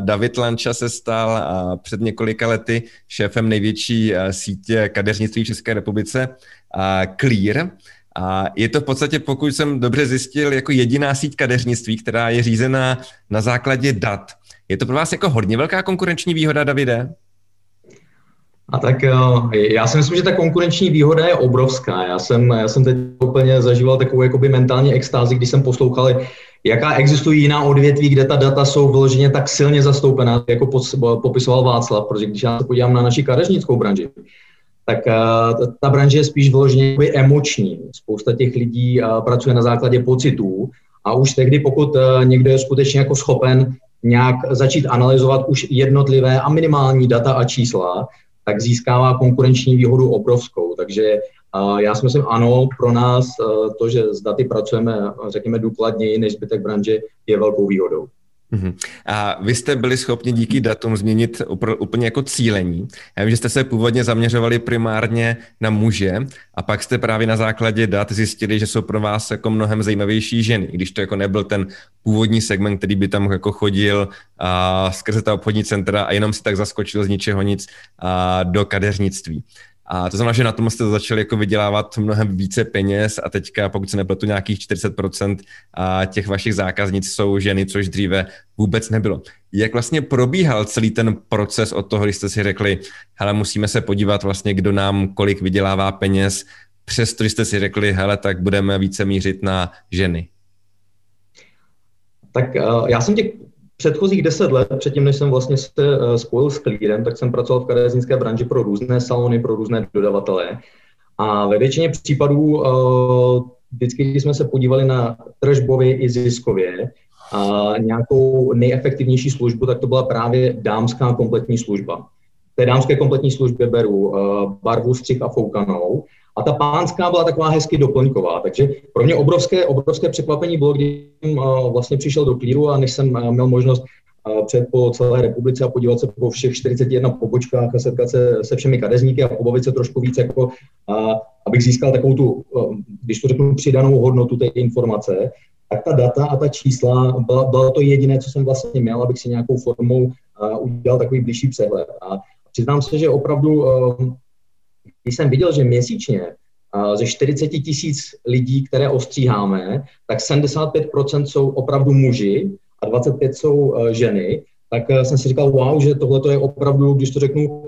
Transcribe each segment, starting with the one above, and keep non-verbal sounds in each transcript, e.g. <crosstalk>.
David Lanča se stal před několika lety šéfem největší sítě kadeřnictví v České republice Clear. A je to v podstatě, pokud jsem dobře zjistil, jako jediná síť kadeřnictví, která je řízená na základě dat. Je to pro vás jako hodně velká konkurenční výhoda, Davide? A tak eh, já si myslím, že ta konkurenční výhoda je obrovská. Já jsem, já jsem teď úplně zažíval takovou jakoby mentální extázi, když jsem poslouchal, jaká existují jiná odvětví, kde ta data jsou vyloženě tak silně zastoupená, jako popisoval Václav, protože když já se podívám na naši kadeřnickou branži, tak eh, ta branže je spíš vyloženě emoční. Spousta těch lidí eh, pracuje na základě pocitů a už tehdy, pokud někdo je skutečně jako schopen nějak začít analyzovat už jednotlivé a minimální data a čísla, tak získává konkurenční výhodu obrovskou. Takže já si myslím, ano, pro nás to, že s daty pracujeme, řekněme, důkladněji než zbytek branže, je velkou výhodou. Mhm. A vy jste byli schopni díky datům změnit úplně jako cílení. Já vím, že jste se původně zaměřovali primárně na muže a pak jste právě na základě dat zjistili, že jsou pro vás jako mnohem zajímavější ženy, když to jako nebyl ten původní segment, který by tam jako chodil a skrze ta obchodní centra a jenom si tak zaskočil z ničeho nic a do kadeřnictví. A to znamená, že na tom jste začali jako vydělávat mnohem více peněz a teďka, pokud se nepletu, nějakých 40% a těch vašich zákaznic jsou ženy, což dříve vůbec nebylo. Jak vlastně probíhal celý ten proces od toho, když jste si řekli, hele, musíme se podívat vlastně, kdo nám kolik vydělává peněz, přesto, jste si řekli, hele, tak budeme více mířit na ženy? Tak uh, já jsem těch předchozích deset let, předtím, než jsem vlastně se eh, spojil s Clearem, tak jsem pracoval v kadeřnické branži pro různé salony, pro různé dodavatele. A ve většině případů eh, vždycky, když jsme se podívali na tržbově i ziskově, a nějakou nejefektivnější službu, tak to byla právě dámská kompletní služba. V té dámské kompletní službě beru uh, barvu, střih a foukanou a ta pánská byla taková hezky doplňková, takže pro mě obrovské, obrovské překvapení bylo, když jsem uh, vlastně přišel do Klíru a než jsem uh, měl možnost uh, před po celé republice a podívat se po všech 41 pobočkách a setkat se se všemi kadezníky a pobavit se trošku víc, jako, uh, abych získal takovou tu, když to řeknu, přidanou hodnotu té informace, tak ta data a ta čísla byla, byla to jediné, co jsem vlastně měl, abych si nějakou formou uh, udělal takový blížší přehled. A přiznám se, že opravdu uh, když jsem viděl, že měsíčně ze 40 tisíc lidí, které ostříháme, tak 75% jsou opravdu muži a 25 jsou e, ženy, tak e, jsem si říkal, wow, že tohle je opravdu, když to řeknu,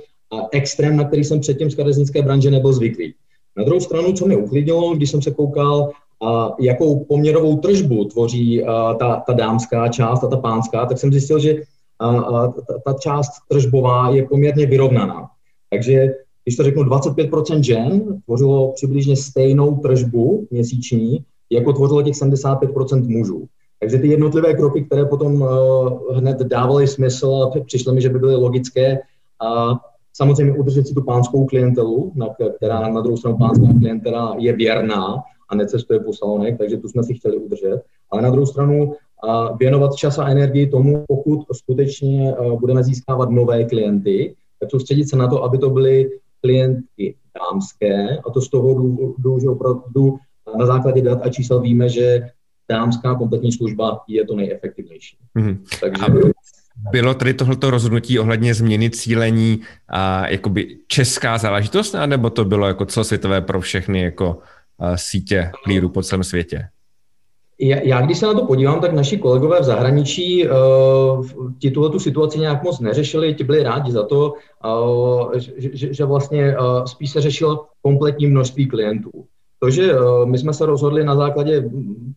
extrém, na který jsem předtím z kadeřnické branže nebyl zvyklý. Na druhou stranu, co mě uklidnilo, když jsem se koukal, a jakou poměrovou tržbu tvoří ta, ta dámská část a ta pánská, tak jsem zjistil, že ta, ta část tržbová je poměrně vyrovnaná. Takže když to řeknu, 25% žen tvořilo přibližně stejnou tržbu měsíční, jako tvořilo těch 75% mužů. Takže ty jednotlivé kroky, které potom uh, hned dávaly smysl a přišlo mi, že by byly logické, a samozřejmě udržet si tu pánskou klientelu, na, která na druhou stranu pánská klientela je věrná a necestuje po salonech, takže tu jsme si chtěli udržet. Ale na druhou stranu a věnovat čas a energii tomu, pokud skutečně uh, budeme získávat nové klienty, tak soustředit se na to, aby to byly klientky dámské, a to z toho důvodu, že opravdu na základě dat a čísel víme, že dámská kompletní služba je to nejefektivnější. Mm-hmm. Takže... A bylo tady tohleto rozhodnutí ohledně změny cílení a jakoby česká záležitost, nebo to bylo jako celosvětové pro všechny jako sítě klíru po celém světě? Já, když se na to podívám, tak naši kolegové v zahraničí uh, ti tuhle tu situaci nějak moc neřešili, ti byli rádi za to, uh, že, vlastně uh, spíš se řešilo kompletní množství klientů. To, že my jsme se rozhodli na základě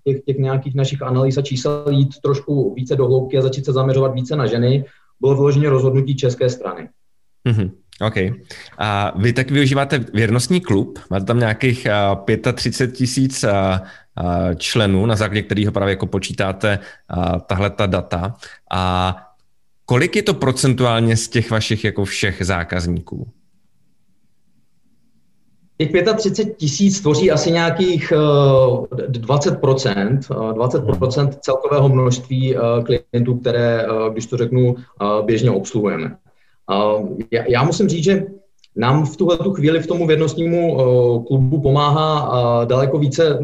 těch, těch nějakých našich analýz a čísel jít trošku více do hloubky a začít se zaměřovat více na ženy, bylo vyloženě rozhodnutí české strany. Mm-hmm. OK. A vy tak využíváte věrnostní klub, máte tam nějakých 35 tisíc členů, na základě kterého právě jako počítáte tahle ta data. A kolik je to procentuálně z těch vašich jako všech zákazníků? Těch 35 tisíc tvoří asi nějakých 20%, 20% celkového množství klientů, které, když to řeknu, běžně obsluhujeme. Já musím říct, že nám v tuhle tu chvíli v tomu vědnostnímu uh, klubu pomáhá daleko více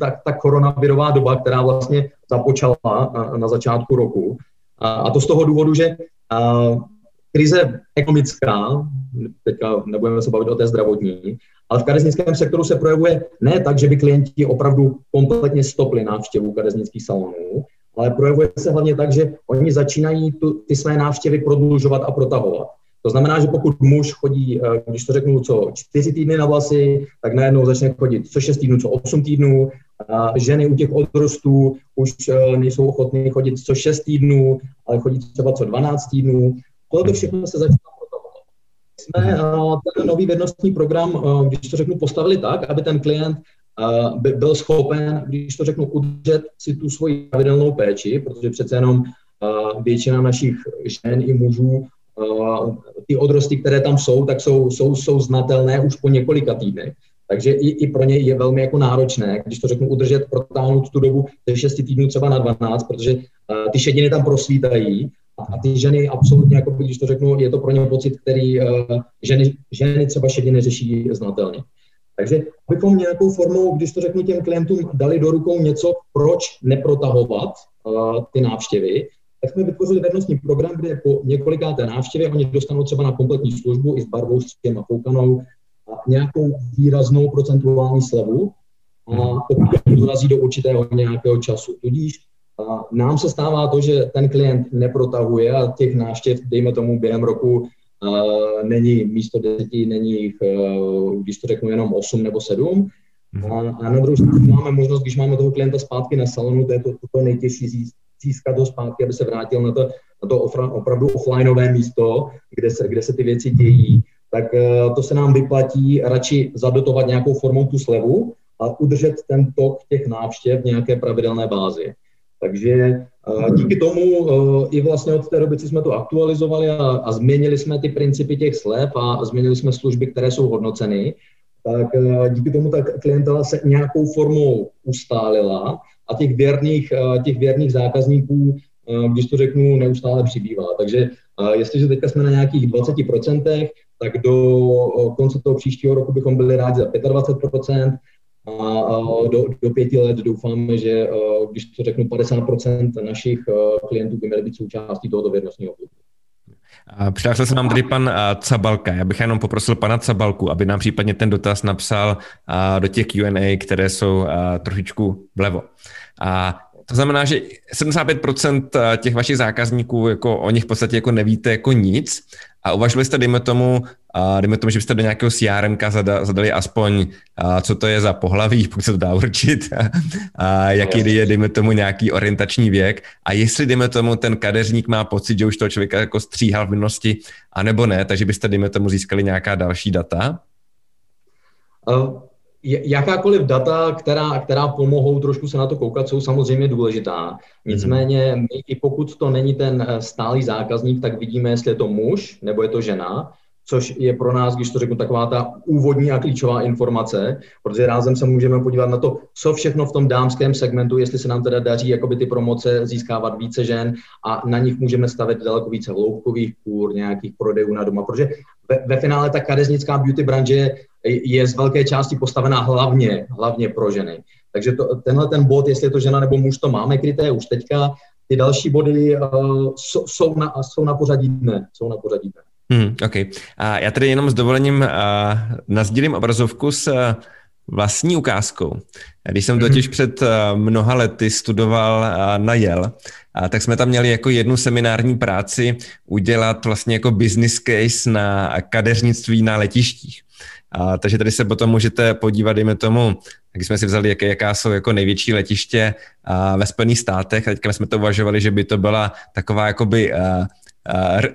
ta, ta koronavirová doba, která vlastně započala na, začátku roku. A to z toho důvodu, že krize ekonomická, teďka nebudeme se bavit o té zdravotní, ale v kadeřnickém sektoru se projevuje ne tak, že by klienti opravdu kompletně stopli návštěvu kadeřnických salonů, ale projevuje se hlavně tak, že oni začínají tu, ty své návštěvy prodlužovat a protahovat. To znamená, že pokud muž chodí, eh, když to řeknu, co čtyři týdny na vlasy, tak najednou začne chodit co šest týdnů, co osm týdnů. Ženy u těch odrostů už eh, nejsou ochotné chodit co šest týdnů, ale chodí třeba co 12 týdnů. Tohle všechno se začíná. Jsme eh, ten nový vědnostní program, když to řeknu, postavili tak, aby ten klient by byl schopen, když to řeknu, udržet si tu svoji pravidelnou péči, protože přece jenom většina našich žen i mužů ty odrosty, které tam jsou, tak jsou, jsou, jsou znatelné už po několika týdnech. Takže i, i pro ně je velmi jako náročné, když to řeknu, udržet, protáhnout tu dobu ze 6 týdnů třeba na 12, protože uh, ty šediny tam prosvítají a, a ty ženy absolutně, jako když to řeknu, je to pro ně pocit, který uh, ženy, ženy třeba šediny řeší znatelně. Takže abychom nějakou formou, když to řeknu těm klientům, dali do rukou něco, proč neprotahovat uh, ty návštěvy, tak jsme vytvořili vednostní program, kde po několikáté návštěvě oni dostanou třeba na kompletní službu i s barvou střihem a koukanou a nějakou výraznou procentuální slevu, a pokud to dorazí do určitého nějakého času. Tudíž a nám se stává to, že ten klient neprotahuje a těch návštěv, dejme tomu, během roku a, není místo deseti, není jich, když to řeknu, jenom 8 nebo 7. A, a na druhou stranu máme možnost, když máme toho klienta zpátky na salonu, to je to, to nejtěžší získat ho zpátky, aby se vrátil na to, na to opravdu offlineové místo, kde se, kde se ty věci dějí, tak eh, to se nám vyplatí radši zadotovat nějakou formou tu slevu a udržet ten tok těch návštěv v nějaké pravidelné bázi. Takže eh, díky tomu eh, i vlastně od té doby, co jsme to aktualizovali a, a změnili jsme ty principy těch slev a změnili jsme služby, které jsou hodnoceny, tak díky tomu ta klientela se nějakou formou ustálila a těch věrných, eh, těch věrných zákazníků, eh, když to řeknu, neustále přibývá. Takže eh, jestliže teďka jsme na nějakých 20%, tak do konce toho příštího roku bychom byli rádi za 25%, a do, do pěti let doufáme, že když to řeknu 50% našich klientů by měly být součástí tohoto věrnostního klubu. Přihlásil se nám tady pan Cabalka. Já bych jenom poprosil pana Cabalku, aby nám případně ten dotaz napsal do těch Q&A, které jsou trošičku vlevo. A to znamená, že 75% těch vašich zákazníků, jako o nich v podstatě jako nevíte jako nic a uvažovali jste, dejme tomu, a dejme tomu, že byste do nějakého CRM zadali aspoň, a co to je za pohlaví, pokud se to dá určit, <laughs> a, a jaký je, dejme tomu, nějaký orientační věk a jestli, dejme tomu, ten kadeřník má pocit, že už toho člověka jako stříhal v minulosti, anebo ne, takže byste, dejme tomu, získali nějaká další data? Uh jakákoliv data, která, která pomohou trošku se na to koukat, jsou samozřejmě důležitá. Nicméně, my, i pokud to není ten eh, stálý zákazník, tak vidíme, jestli je to muž nebo je to žena, což je pro nás, když to řeknu, taková ta úvodní a klíčová informace, protože rázem se můžeme podívat na to, co všechno v tom dámském segmentu, jestli se nám teda daří jakoby ty promoce získávat více žen a na nich můžeme stavit daleko více hloubkových kůr, nějakých prodejů na doma, protože ve, ve finále ta kadeznická beauty branže je z velké části postavená hlavně, hlavně pro ženy. Takže to, tenhle ten bod, jestli je to žena nebo muž, to máme kryté už teďka. Ty další body uh, jsou, jsou, na, jsou na pořadí dne. Jsou na pořadí dne. Hmm, OK. A já tady jenom s dovolením uh, nazdílím obrazovku s uh, vlastní ukázkou. Když jsem totiž mm-hmm. před uh, mnoha lety studoval uh, na Yale, a tak jsme tam měli jako jednu seminární práci udělat vlastně jako business case na kadeřnictví na letištích. A, takže tady se potom můžete podívat, dejme tomu, když jsme si vzali, jaké, jaká jsou jako největší letiště a, ve Spojených státech, a teďka jsme to uvažovali, že by to byla taková jakoby a,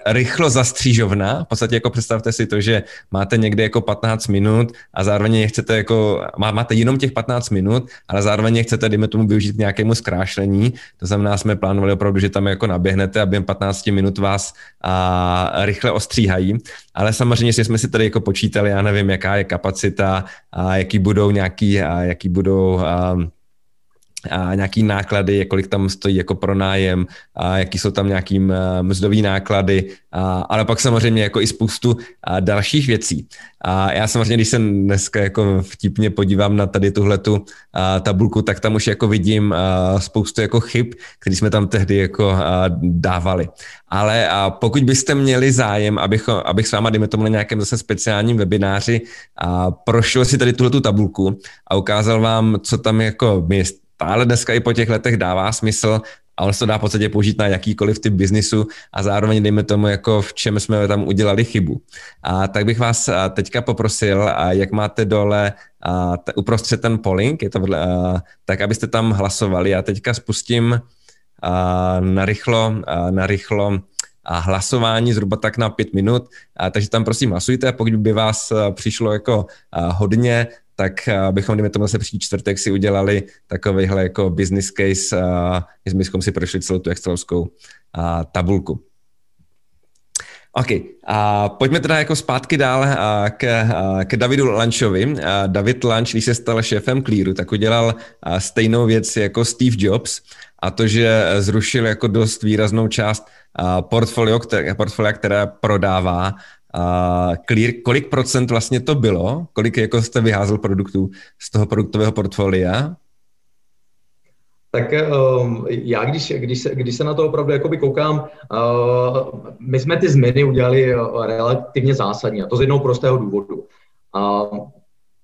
rychlo zastřížovna. V podstatě jako představte si to, že máte někde jako 15 minut a zároveň chcete jako, máte jenom těch 15 minut, ale zároveň chcete, dejme tomu, využít nějakému zkrášlení. To znamená, jsme plánovali opravdu, že tam jako naběhnete a během 15 minut vás a, rychle ostříhají. Ale samozřejmě, jsme si tady jako počítali, já nevím, jaká je kapacita a jaký budou nějaký, a jaký budou a, a nějaký náklady, kolik tam stojí jako pronájem, a jaký jsou tam nějaký mzdový náklady, a, ale pak samozřejmě jako i spoustu a, dalších věcí. A já samozřejmě, když se dneska jako vtipně podívám na tady tuhletu a, tabulku, tak tam už jako vidím a, spoustu jako chyb, které jsme tam tehdy jako a, dávali. Ale a pokud byste měli zájem, abych, abych s váma, dejme tomu na nějakém zase speciálním webináři, a prošel si tady tuhletu tabulku a ukázal vám, co tam jako my stále dneska i po těch letech dává smysl a on se to dá v podstatě použít na jakýkoliv typ biznisu a zároveň dejme tomu, jako v čem jsme tam udělali chybu. A tak bych vás teďka poprosil, jak máte dole t- uprostřed ten polling, je to a, tak abyste tam hlasovali. Já teďka spustím narychlo, narychlo a hlasování zhruba tak na pět minut, a, takže tam prosím hlasujte, pokud by vás přišlo jako hodně, tak eh, bychom, kdyby tomu zase příští čtvrtek si udělali takovýhle jako business case, a bychom si prošli celou tu excelovskou a, tabulku. OK, a pojďme teda jako zpátky dál k, k Davidu Lančovi. David Lanč, když se stal šéfem Clearu, tak udělal stejnou věc jako Steve Jobs a to, že zrušil jako dost výraznou část portfolio, které, portfolia, které prodává a clear, kolik procent vlastně to bylo? Kolik jako jste vyházel produktů z toho produktového portfolia? Tak um, já, když, když, se, když se na to opravdu jakoby koukám, uh, my jsme ty změny udělali uh, relativně zásadně, a to z jednoho prostého důvodu. Uh,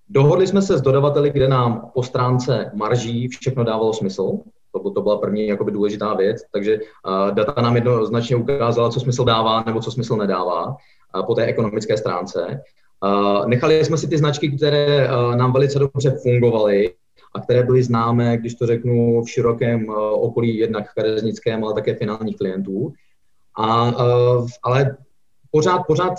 dohodli jsme se s dodavateli, kde nám po stránce marží všechno dávalo smysl, to, to byla první jakoby důležitá věc, takže uh, data nám jednoznačně ukázala, co smysl dává nebo co smysl nedává po té ekonomické stránce. Nechali jsme si ty značky, které nám velice dobře fungovaly a které byly známé, když to řeknu, v širokém okolí jednak kadeřnickém, ale také finálních klientů. A, ale pořád, pořád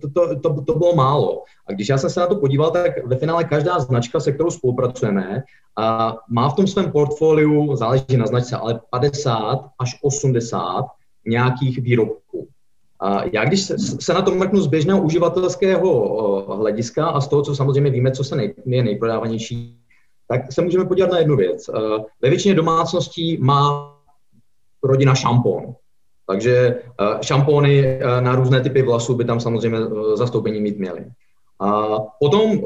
to, to, to, to bylo málo. A když já jsem se na to podíval, tak ve finále každá značka, se kterou spolupracujeme, a má v tom svém portfoliu, záleží na značce, ale 50 až 80 nějakých výrobků. Já když se na to mrknu z běžného uživatelského hlediska a z toho, co samozřejmě víme, co se nej, je nejprodávanější, tak se můžeme podívat na jednu věc. Ve většině domácností má rodina šampon. Takže šampony na různé typy vlasů by tam samozřejmě zastoupení mít měly. A potom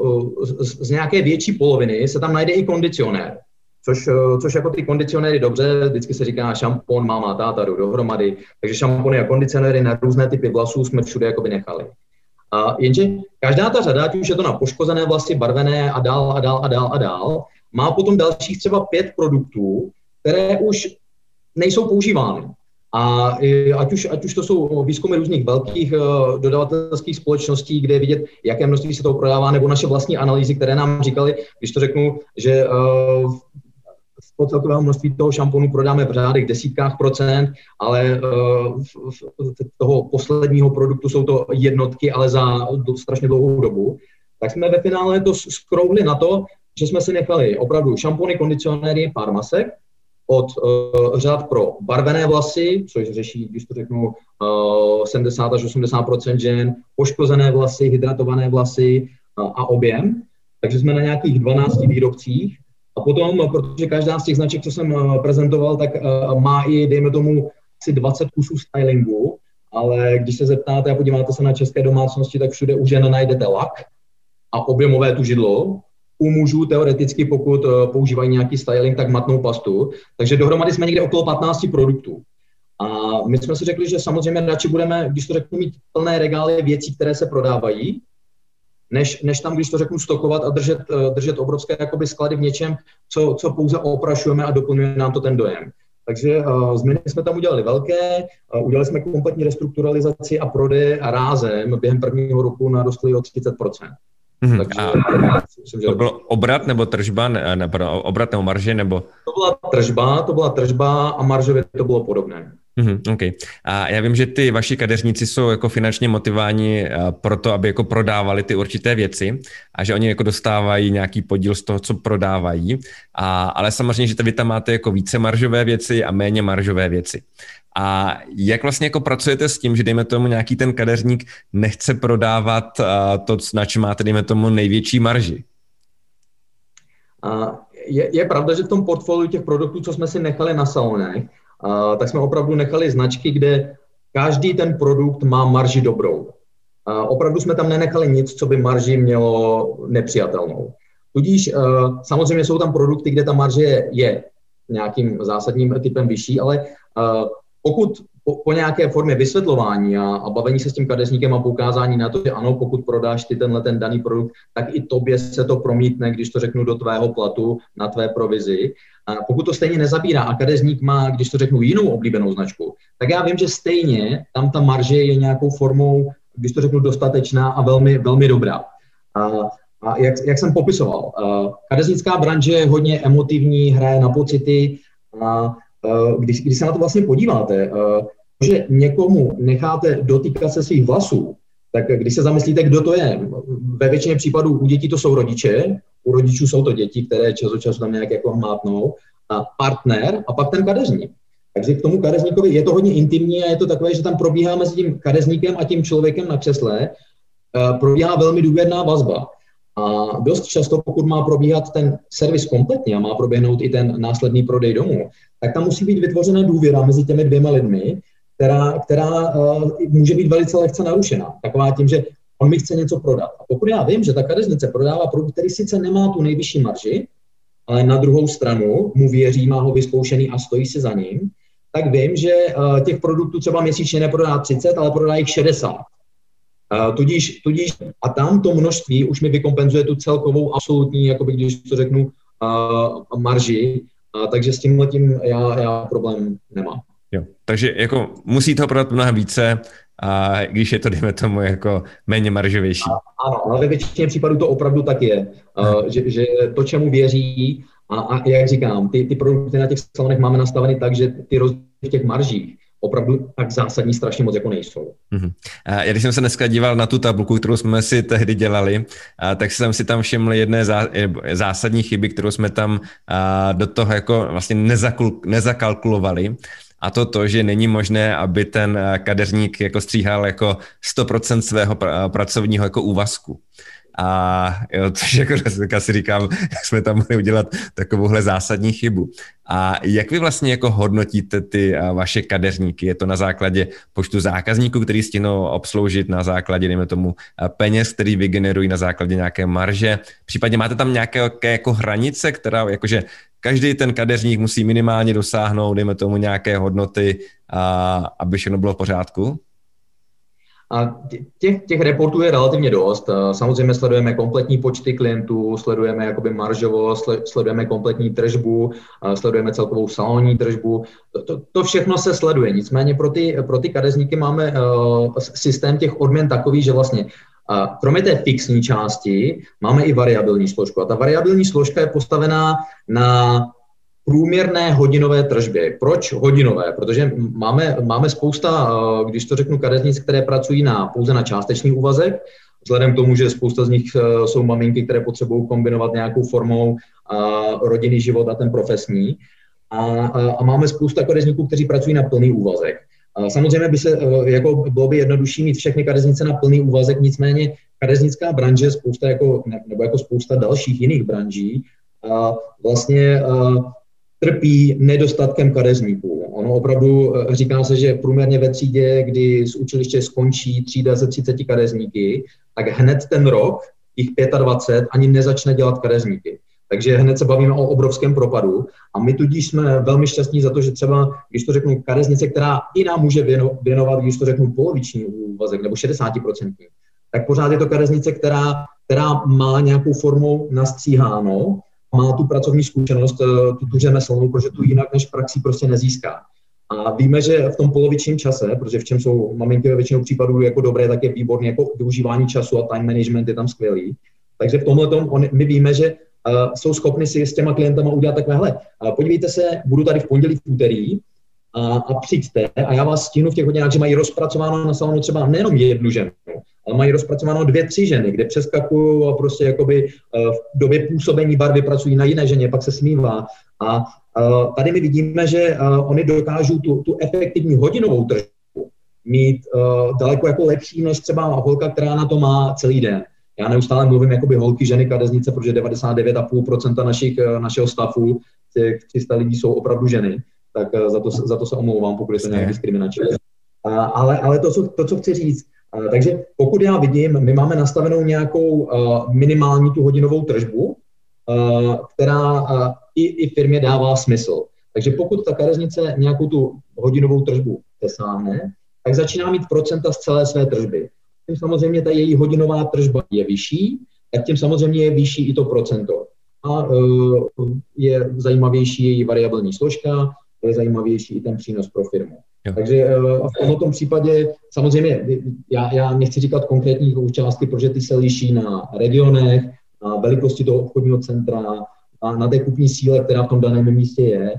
z nějaké větší poloviny se tam najde i kondicionér. Což, eh, což jako ty kondicionéry dobře, vždycky se říká šampon, máma, táta jdou dohromady, takže šampony a kondicionéry na různé typy vlasů jsme všude jakoby nechali. A jenže každá ta řada, ať už je to na poškozené vlasy, barvené a dál a dál a dál a dál, má potom dalších třeba pět produktů, které už nejsou používány. A ať už, ať už to jsou výzkumy různých velkých uh, dodavatelských společností, kde je vidět, jaké množství se toho prodává, nebo naše vlastní analýzy, které nám říkali, když to řeknu, že uh, z celkového množství toho šamponu prodáme v řádech desítkách procent, ale uh, toho posledního produktu jsou to jednotky, ale za strašně dlouhou dobu, tak jsme ve finále to skrouhli na to, že jsme si nechali opravdu šampony, kondicionéry, pár masek, od uh, řád pro barvené vlasy, což řeší, když to řeknu, uh, 70 až 80% žen, poškozené vlasy, hydratované vlasy uh, a objem. Takže jsme na nějakých 12 výrobcích a potom, protože každá z těch značek, co jsem eh, prezentoval, tak eh, má i, dejme tomu, asi 20 kusů stylingu, ale když se zeptáte a podíváte se na české domácnosti, tak všude už jen najdete lak a objemové tužidlo. U mužů teoreticky, pokud eh, používají nějaký styling, tak matnou pastu. Takže dohromady jsme někde okolo 15 produktů. A my jsme si řekli, že samozřejmě radši budeme, když to řeknu, mít plné regály věcí, které se prodávají, než, než tam, když to řeknu, stokovat a držet, eh, držet obrovské jakoby, sklady v něčem, co, co pouze oprašujeme a doplňuje nám to ten dojem. Takže uh, změny jsme tam udělali velké, uh, udělali jsme kompletní restrukturalizaci a prodej a rázem během prvního roku narostly o 30 Mm-hmm. Takže, a myslím, že to byl obrat nebo tržba, ne, ne, pardon, obrat nebo marže, nebo? To byla tržba, to byla tržba a maržově to bylo podobné. Mm-hmm, okay. A já vím, že ty vaši kadeřníci jsou jako finančně motiváni eh, pro to, aby jako prodávali ty určité věci a že oni jako dostávají nějaký podíl z toho, co prodávají. A, ale samozřejmě, že vy tam máte jako více maržové věci a méně maržové věci. A jak vlastně jako pracujete s tím, že dejme tomu nějaký ten kadeřník nechce prodávat uh, to, na čem máte, dejme tomu, největší marži? Uh, je, je pravda, že v tom portfoliu těch produktů, co jsme si nechali na salonech, tak jsme opravdu nechali značky, kde každý ten produkt má marži dobrou. Opravdu jsme tam nenechali nic, co by marži mělo nepřijatelnou. Tudíž uh, samozřejmě jsou tam produkty, kde ta marže je nějakým zásadním typem vyšší, ale uh, pokud po, po nějaké formě vysvětlování a, a bavení se s tím kadeřníkem a poukázání na to, že ano, pokud prodáš ty tenhle ten daný produkt, tak i tobě se to promítne, když to řeknu do tvého platu, na tvé provizi. A pokud to stejně nezabírá a kadeřník má, když to řeknu, jinou oblíbenou značku, tak já vím, že stejně tam ta marže je nějakou formou, když to řeknu, dostatečná a velmi, velmi dobrá. A, a jak, jak jsem popisoval, kadeřnická branže je hodně emotivní, hraje na pocity a když, když se na to vlastně podíváte, eh, že někomu necháte dotýkat se svých vlasů, tak když se zamyslíte, kdo to je, ve většině případů u dětí to jsou rodiče, u rodičů jsou to děti, které čas od času tam nějak jako mátnou, a partner a pak ten kadeřník. Takže k tomu kadeřníkovi je to hodně intimní a je to takové, že tam probíhá mezi tím kadeřníkem a tím člověkem na křesle, eh, probíhá velmi důvěrná vazba. A dost často, pokud má probíhat ten servis kompletně a má proběhnout i ten následný prodej domů, tak tam musí být vytvořena důvěra mezi těmi dvěma lidmi, která, která uh, může být velice lehce narušena. Taková tím, že on mi chce něco prodat. A pokud já vím, že ta kadeřnice prodává produkt, který sice nemá tu nejvyšší marži, ale na druhou stranu mu věří, má ho vyzkoušený a stojí si za ním, tak vím, že uh, těch produktů třeba měsíčně neprodá 30, ale prodá jich 60. Uh, tudíž, tudíž a tam to množství už mi vykompenzuje tu celkovou absolutní, jakoby když to řeknu, uh, marži, a takže s tím tím já, já problém nemám. Jo. Takže jako musí toho prodat mnohem více, a když je to, dejme tomu, jako méně maržovější. Ano, ale ve většině případů to opravdu tak je, uh, že, že to, čemu věří, a, a jak říkám, ty, ty produkty na těch salonech máme nastaveny tak, že ty rozdíly v těch maržích opravdu tak zásadní strašně moc jako nejsou. Mm-hmm. Já když jsem se dneska díval na tu tabulku, kterou jsme si tehdy dělali, tak jsem si tam všiml jedné zásadní chyby, kterou jsme tam do toho jako vlastně nezakalkulovali. A to to, že není možné, aby ten kadeřník jako stříhal jako 100% svého pracovního jako úvazku. A jo, <laughs> což jako dneska si říkám, jak jsme tam mohli udělat takovouhle zásadní chybu. A jak vy vlastně jako hodnotíte ty vaše kadeřníky? Je to na základě počtu zákazníků, který stihnou obsloužit, na základě, dejme tomu, peněz, který vygenerují na základě nějaké marže? Případně máte tam nějaké jako hranice, která jakože každý ten kadeřník musí minimálně dosáhnout, dejme tomu, nějaké hodnoty, a, aby všechno bylo v pořádku? A těch, těch reportů je relativně dost. Samozřejmě sledujeme kompletní počty klientů, sledujeme jakoby maržovost, sledujeme kompletní tržbu, sledujeme celkovou salonní tržbu. To, to, to všechno se sleduje. Nicméně pro ty, pro ty kadeřníky máme uh, systém těch odměn takový, že vlastně uh, kromě té fixní části máme i variabilní složku. A ta variabilní složka je postavená na průměrné hodinové tržby. Proč hodinové? Protože máme, máme spousta, eh, když to řeknu, kadeřnic, které pracují na, pouze na částečný úvazek, vzhledem k tomu, že spousta z nich eh, jsou maminky, které potřebují kombinovat nějakou formou eh, rodinný život a ten profesní. A, a máme spousta kadeřníků, kteří pracují na plný úvazek. Samozřejmě by se, jako bylo by jednodušší mít všechny kadeřnice na plný úvazek, nicméně kadeřnická branže, spousta jako, nebo jako spousta dalších jiných branží, vlastně trpí nedostatkem kadeřníků. Ono opravdu eh, říká se, že průměrně ve třídě, kdy z učiliště skončí třída ze 30 kadeřníky, tak hned ten rok, jich 25, ani nezačne dělat kadeřníky. Takže hned se bavíme o obrovském propadu a my tudíž jsme velmi šťastní za to, že třeba, když to řeknu, kadeřnice, která i nám může věnovat, když to řeknu, poloviční úvazek nebo 60%, tak pořád je to kadeřnice, která, která má nějakou formou nastříháno má tu pracovní zkušenost, eh, tu, tu řemeslnou, protože tu jinak než praxí prostě nezíská. A víme, že v tom polovičním čase, protože v čem jsou maminky ve většinou případů jako dobré, tak je výborné jako využívání času a time management je tam skvělý. Takže v tomhle tom my víme, že uh, jsou schopni si s těma klientama udělat takhle. Uh, podívejte se, budu tady v pondělí, v úterý a, a přijďte a já vás stihnu v těch hodinách, že mají rozpracováno na salonu třeba nejenom jednu ženu, ale mají rozpracováno dvě, tři ženy, kde přeskakují a prostě jakoby eh, v době působení barvy pracují na jiné ženě, pak se smívá. A tady my vidíme, že eh, oni dokážou tu, tu efektivní hodinovou tržbu mít daleko jako lepší než třeba holka, která na to má celý den. Já neustále mluvím jakoby holky, ženy, kadeznice, protože 99,5% našich, našeho stafu, těch 300 lidí jsou opravdu ženy, tak za to, za to se omlouvám, pokud je to nějak diskriminační. Ale, ale to, co, to, co chci říct, takže pokud já vidím, my máme nastavenou nějakou minimální tu hodinovou tržbu, která i, i firmě dává smysl. Takže pokud ta kadeřnice nějakou tu hodinovou tržbu dosáhne, tak začíná mít procenta z celé své tržby. Tím samozřejmě ta její hodinová tržba je vyšší, tak tím samozřejmě je vyšší i to procento. A uh, je zajímavější její variabilní složka, je zajímavější i ten přínos pro firmu. Jo. Takže uh, v tomto případě samozřejmě, já, já nechci říkat konkrétní částky, protože ty se liší na regionech, na velikosti toho obchodního centra, a na té kupní síle, která v tom daném místě je,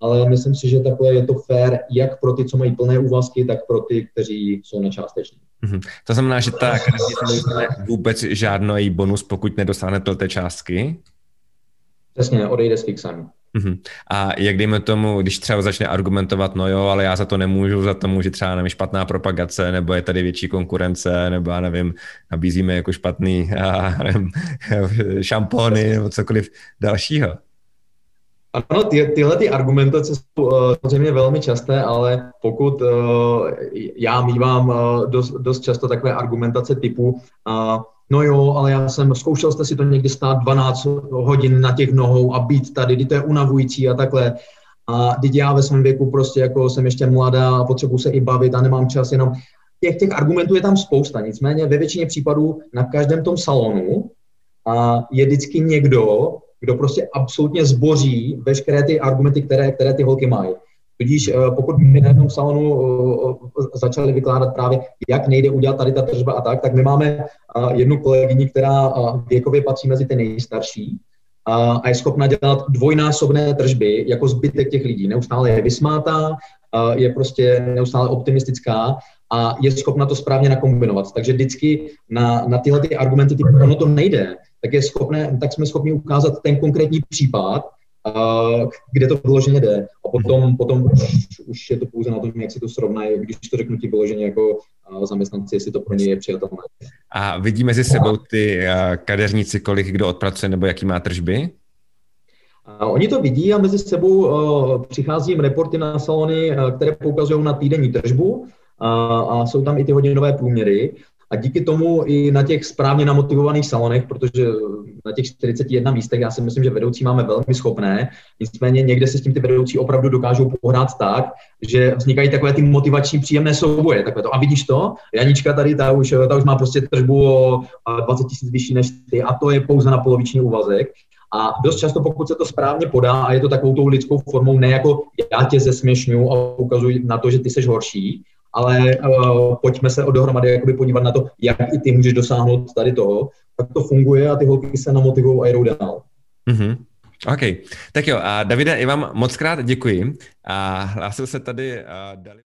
ale myslím si, že takhle je to fair jak pro ty, co mají plné úvazky, tak pro ty, kteří jsou na částečný. Mm-hmm. To znamená, že ta akademie nedostane vůbec žádný bonus, pokud nedosáhne té částky? Přesně, odejde s fixem. Uh-huh. A jak dejme tomu, když třeba začne argumentovat, no jo, ale já za to nemůžu, za to může třeba nevím, špatná propagace, nebo je tady větší konkurence, nebo já nevím, nabízíme jako špatný <laughs> já nevím, šampony nebo cokoliv dalšího. Ano, ty, tyhle ty argumentace jsou uh, samozřejmě velmi časté, ale pokud uh, já mývám uh, dost, dost často takové argumentace typu uh, no jo, ale já jsem, zkoušel jste si to někdy stát 12 hodin na těch nohou a být tady, to je unavující a takhle. A teď já ve svém věku prostě jako jsem ještě mladá a potřebuji se i bavit a nemám čas jenom. Těch, těch argumentů je tam spousta, nicméně ve většině případů na každém tom salonu a je vždycky někdo, kdo prostě absolutně zboří veškeré ty argumenty, které, které ty holky mají. Tudíž eh, pokud my na jednom salonu eh, začali vykládat právě, jak nejde udělat tady ta tržba a tak, tak my máme eh, jednu kolegyni, která věkově patří mezi ty nejstarší a je schopna dělat dvojnásobné tržby jako zbytek těch lidí. Neustále je vysmátá, je prostě neustále optimistická a je schopna to správně nakombinovat. Takže vždycky na, na tyhle ty argumenty, typu ono to nejde, tak, je schopné, tak jsme schopni ukázat ten konkrétní případ, kde to vyloženě jde. A potom, potom už, už je to pouze na tom, jak si to srovnají, když to řeknu ti vyloženě jako zaměstnanci, jestli to pro ně je přijatelné. A vidí mezi sebou ty kadeřníci, kolik kdo odpracuje nebo jaký má tržby? A oni to vidí a mezi sebou přichází reporty na salony, které poukazují na týdenní tržbu uh, a jsou tam i ty hodinové průměry. A díky tomu i na těch správně namotivovaných salonech, protože na těch 41 místech já si myslím, že vedoucí máme velmi schopné, nicméně někde se s tím ty vedoucí opravdu dokážou pohrát tak, že vznikají takové ty motivační příjemné souboje. Takové to, a vidíš to, Janička tady, ta už, ta už má prostě tržbu o 20 tisíc vyšší než ty a to je pouze na poloviční úvazek. A dost často, pokud se to správně podá a je to takovou tou lidskou formou, ne jako já tě zesměšňu a ukazuji na to, že ty seš horší, ale uh, pojďme se dohromady jakoby podívat na to, jak i ty můžeš dosáhnout tady toho, tak to funguje a ty holky se namotivují a jdou dál. Mm-hmm. OK, tak jo, a Davide, já vám moc krát děkuji a hlásil se tady uh, Dali...